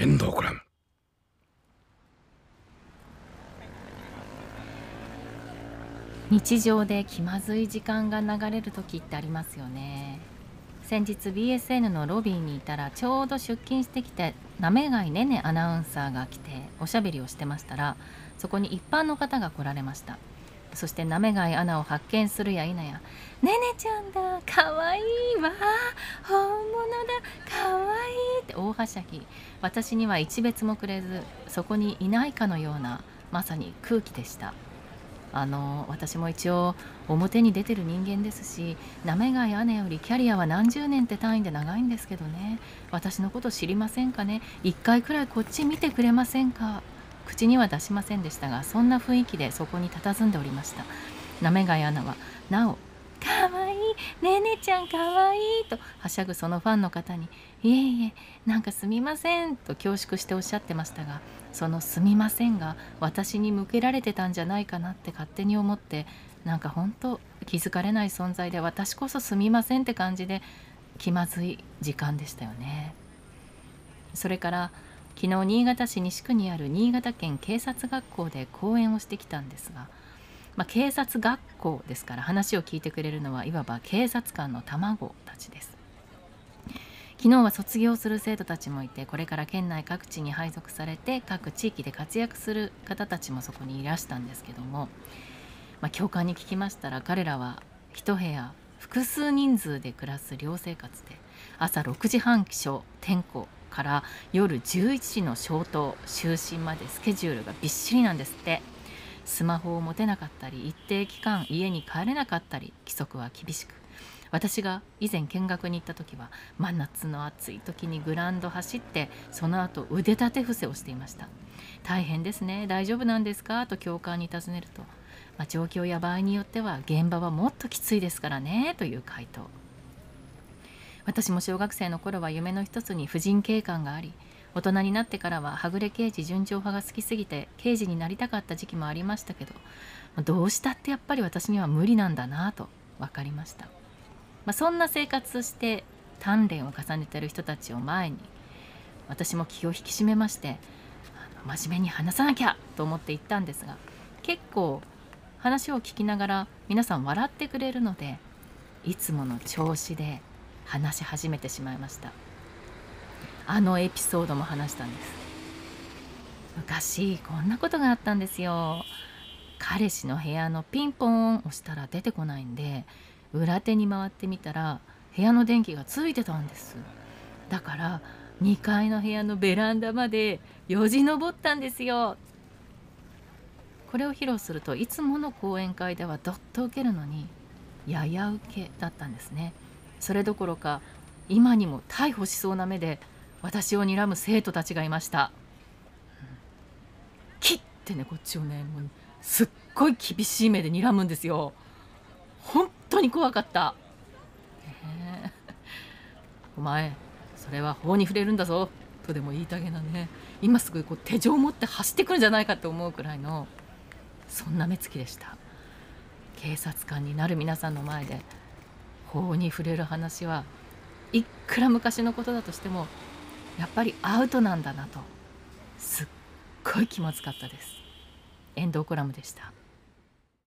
遠藤君日常で気まずい時間が流れる時ってありますよね。先日 BSN のロビーにいたらちょうど出勤してきてなめがいねねアナウンサーが来ておしゃべりをしてましたらそこに一般の方が来られました。そしてなめがいアナを発見するや否や「ねねちゃんだかわいいわほはしゃぎ私には一別もくれずそこにいないかのようなまさに空気でした。あの私も一応表に出てる人間ですしなめがい姉よりキャリアは何十年って単位で長いんですけどね。私のこと知りませんかね？一回くらいこっち見てくれませんか？口には出しませんでしたがそんな雰囲気でそこに佇んでおりました。なめがいアナはなおかわねえねちゃんかわいいとはしゃぐそのファンの方にいえいえなんかすみませんと恐縮しておっしゃってましたがそのすみませんが私に向けられてたんじゃないかなって勝手に思ってなんか本当気づかれない存在で私こそすみませんって感じで気まずい時間でしたよね。それから昨日新潟市西区にある新潟県警察学校で講演をしてきたんですがまあ、警察学校ですから話を聞いてくれるのはいわば警察官の卵たちです昨日は卒業する生徒たちもいてこれから県内各地に配属されて各地域で活躍する方たちもそこにいらしたんですけども、まあ、教官に聞きましたら彼らは一部屋複数人数で暮らす寮生活で朝6時半起床点呼から夜11時の消灯就寝までスケジュールがびっしりなんですって。スマホを持てなかったり一定期間家に帰れなかったり規則は厳しく。私が以前見学に行った時は真夏の暑い時にグランド走ってその後腕立て伏せをしていました。大変ですね。大丈夫なんですか？と教官に尋ねると、まあ、状況や場合によっては現場はもっときついですからね。という回答。私も小学生の頃は夢の一つに婦人警官があり大人になってからははぐれ刑事純情派が好きすぎて刑事になりたかった時期もありましたけどどうしたってやっぱり私には無理なんだなと分かりました、まあ、そんな生活して鍛錬を重ねてる人たちを前に私も気を引き締めまして真面目に話さなきゃと思って行ったんですが結構話を聞きながら皆さん笑ってくれるのでいつもの調子で話し始めてしまいました。あのエピソードも話したんです。昔こんなことがあったんですよ。彼氏の部屋のピンポン押したら出てこないんで裏手に回ってみたら部屋の電気がついてたんです。だから2階の部屋のベランダまでよじ登ったんですよ。これを披露するといつもの講演会ではどっと受けるのにやや受けだったんですね。それどころか今にも逮捕しそうな目で私を睨む生徒たちがいました。キッてねこっちをねもうすっごい厳しい目で睨むんですよ。本当に怖かった。ね、お前それは法に触れるんだぞとでも言いたげなね今すぐこう手錠を持って走ってくるんじゃないかと思うくらいのそんな目つきでした警察官になる皆さんの前で法に触れる話はいくら昔のことだとしてもやっぱりアウトなんだなと。すっごい気まずかったです。エンドコラムでした。